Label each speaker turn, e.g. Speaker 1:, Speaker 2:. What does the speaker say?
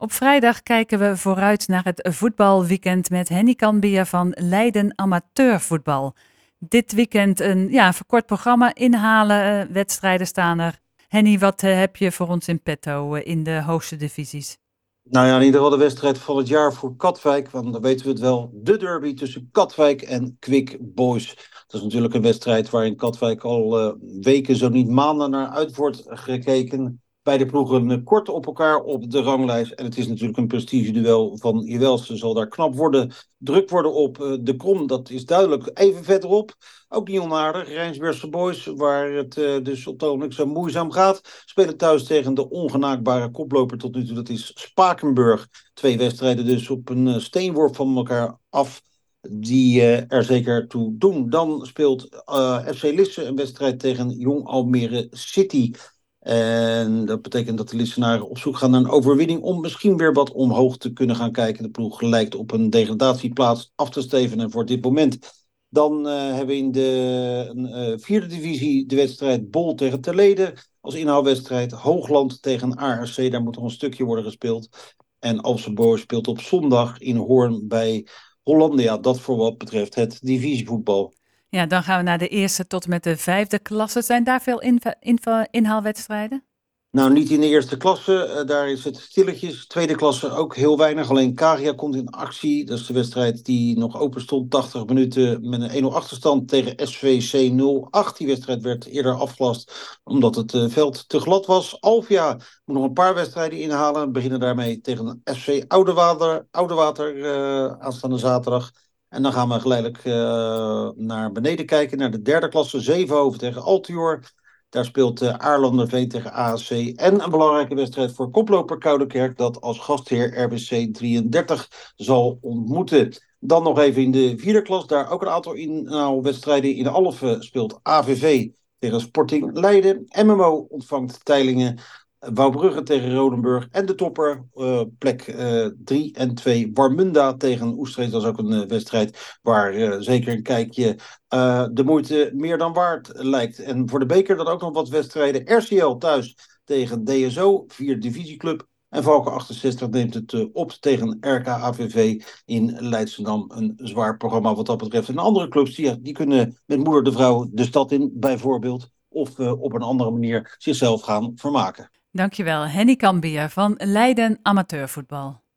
Speaker 1: Op vrijdag kijken we vooruit naar het voetbalweekend met Henny Kanbier van Leiden Amateurvoetbal. Dit weekend een ja, verkort programma inhalen, uh, wedstrijden staan er. Henny, wat uh, heb je voor ons in petto uh, in de hoogste divisies?
Speaker 2: Nou ja, in ieder geval de wedstrijd van het jaar voor Katwijk. Want dan weten we het wel. De derby tussen Katwijk en Quick Boys. Dat is natuurlijk een wedstrijd waarin Katwijk al weken, zo niet maanden naar uit wordt gekeken beide ploegen kort op elkaar op de ranglijst. En het is natuurlijk een prestigeduel van Jewelsen. Zal daar knap worden, druk worden op uh, de Krom. Dat is duidelijk. Even verderop, ook niet onaardig. Rijnsbergse Boys, waar het uh, dus optoonlijk zo moeizaam gaat. Spelen thuis tegen de ongenaakbare koploper tot nu toe. Dat is Spakenburg. Twee wedstrijden dus op een steenworp van elkaar af die er zeker toe doen. Dan speelt FC Lisse een wedstrijd tegen Jong Almere City. En dat betekent dat de Lissenaren op zoek gaan naar een overwinning om misschien weer wat omhoog te kunnen gaan kijken. De ploeg lijkt op een degradatieplaats af te stevenen voor dit moment. Dan uh, hebben we in de uh, vierde divisie de wedstrijd Bol tegen Terlede. Als inhaalwedstrijd Hoogland tegen ARC. Daar moet nog een stukje worden gespeeld. En Alseboor speelt op zondag in Hoorn bij Hollandia. Dat voor wat betreft het divisievoetbal.
Speaker 1: Ja, dan gaan we naar de eerste tot met de vijfde klasse. Zijn daar veel inhaalwedstrijden?
Speaker 2: Nou, niet in de eerste klasse. daar is het stilletjes. Tweede klasse ook heel weinig. Alleen Karia komt in actie. Dat is de wedstrijd die nog open stond. 80 minuten met een 1-0 achterstand tegen SVC 08. Die wedstrijd werd eerder afgelast omdat het uh, veld te glad was. Alvia moet nog een paar wedstrijden inhalen. We beginnen daarmee tegen SV Oudewater, Oudewater uh, aanstaande zaterdag. En dan gaan we geleidelijk uh, naar beneden kijken, naar de derde klasse, Zevenhoven tegen Altior. Daar speelt uh, Aarlanderveen tegen ASC. En een belangrijke wedstrijd voor koploper Koudekerk, dat als gastheer RBC 33 zal ontmoeten. Dan nog even in de vierde klas, daar ook een aantal inhaalwedstrijden. In Alphen speelt AVV tegen Sporting Leiden. MMO ontvangt Teilingen. Wouwbrugge tegen Rodenburg. En de topper, uh, plek 3 uh, en 2, Warmunda tegen Oestrees. Dat is ook een uh, wedstrijd waar zeker een kijkje de moeite meer dan waard lijkt. En voor de beker dan ook nog wat wedstrijden. RCL thuis tegen DSO, vier divisieclub. En Valken 68 neemt het op tegen RKAVV in Leidschendam. Een zwaar programma wat dat betreft. En andere clubs die kunnen met moeder de vrouw de stad in bijvoorbeeld. Of op een andere manier zichzelf gaan vermaken.
Speaker 1: Dankjewel, Henny Kambier van Leiden Amateurvoetbal.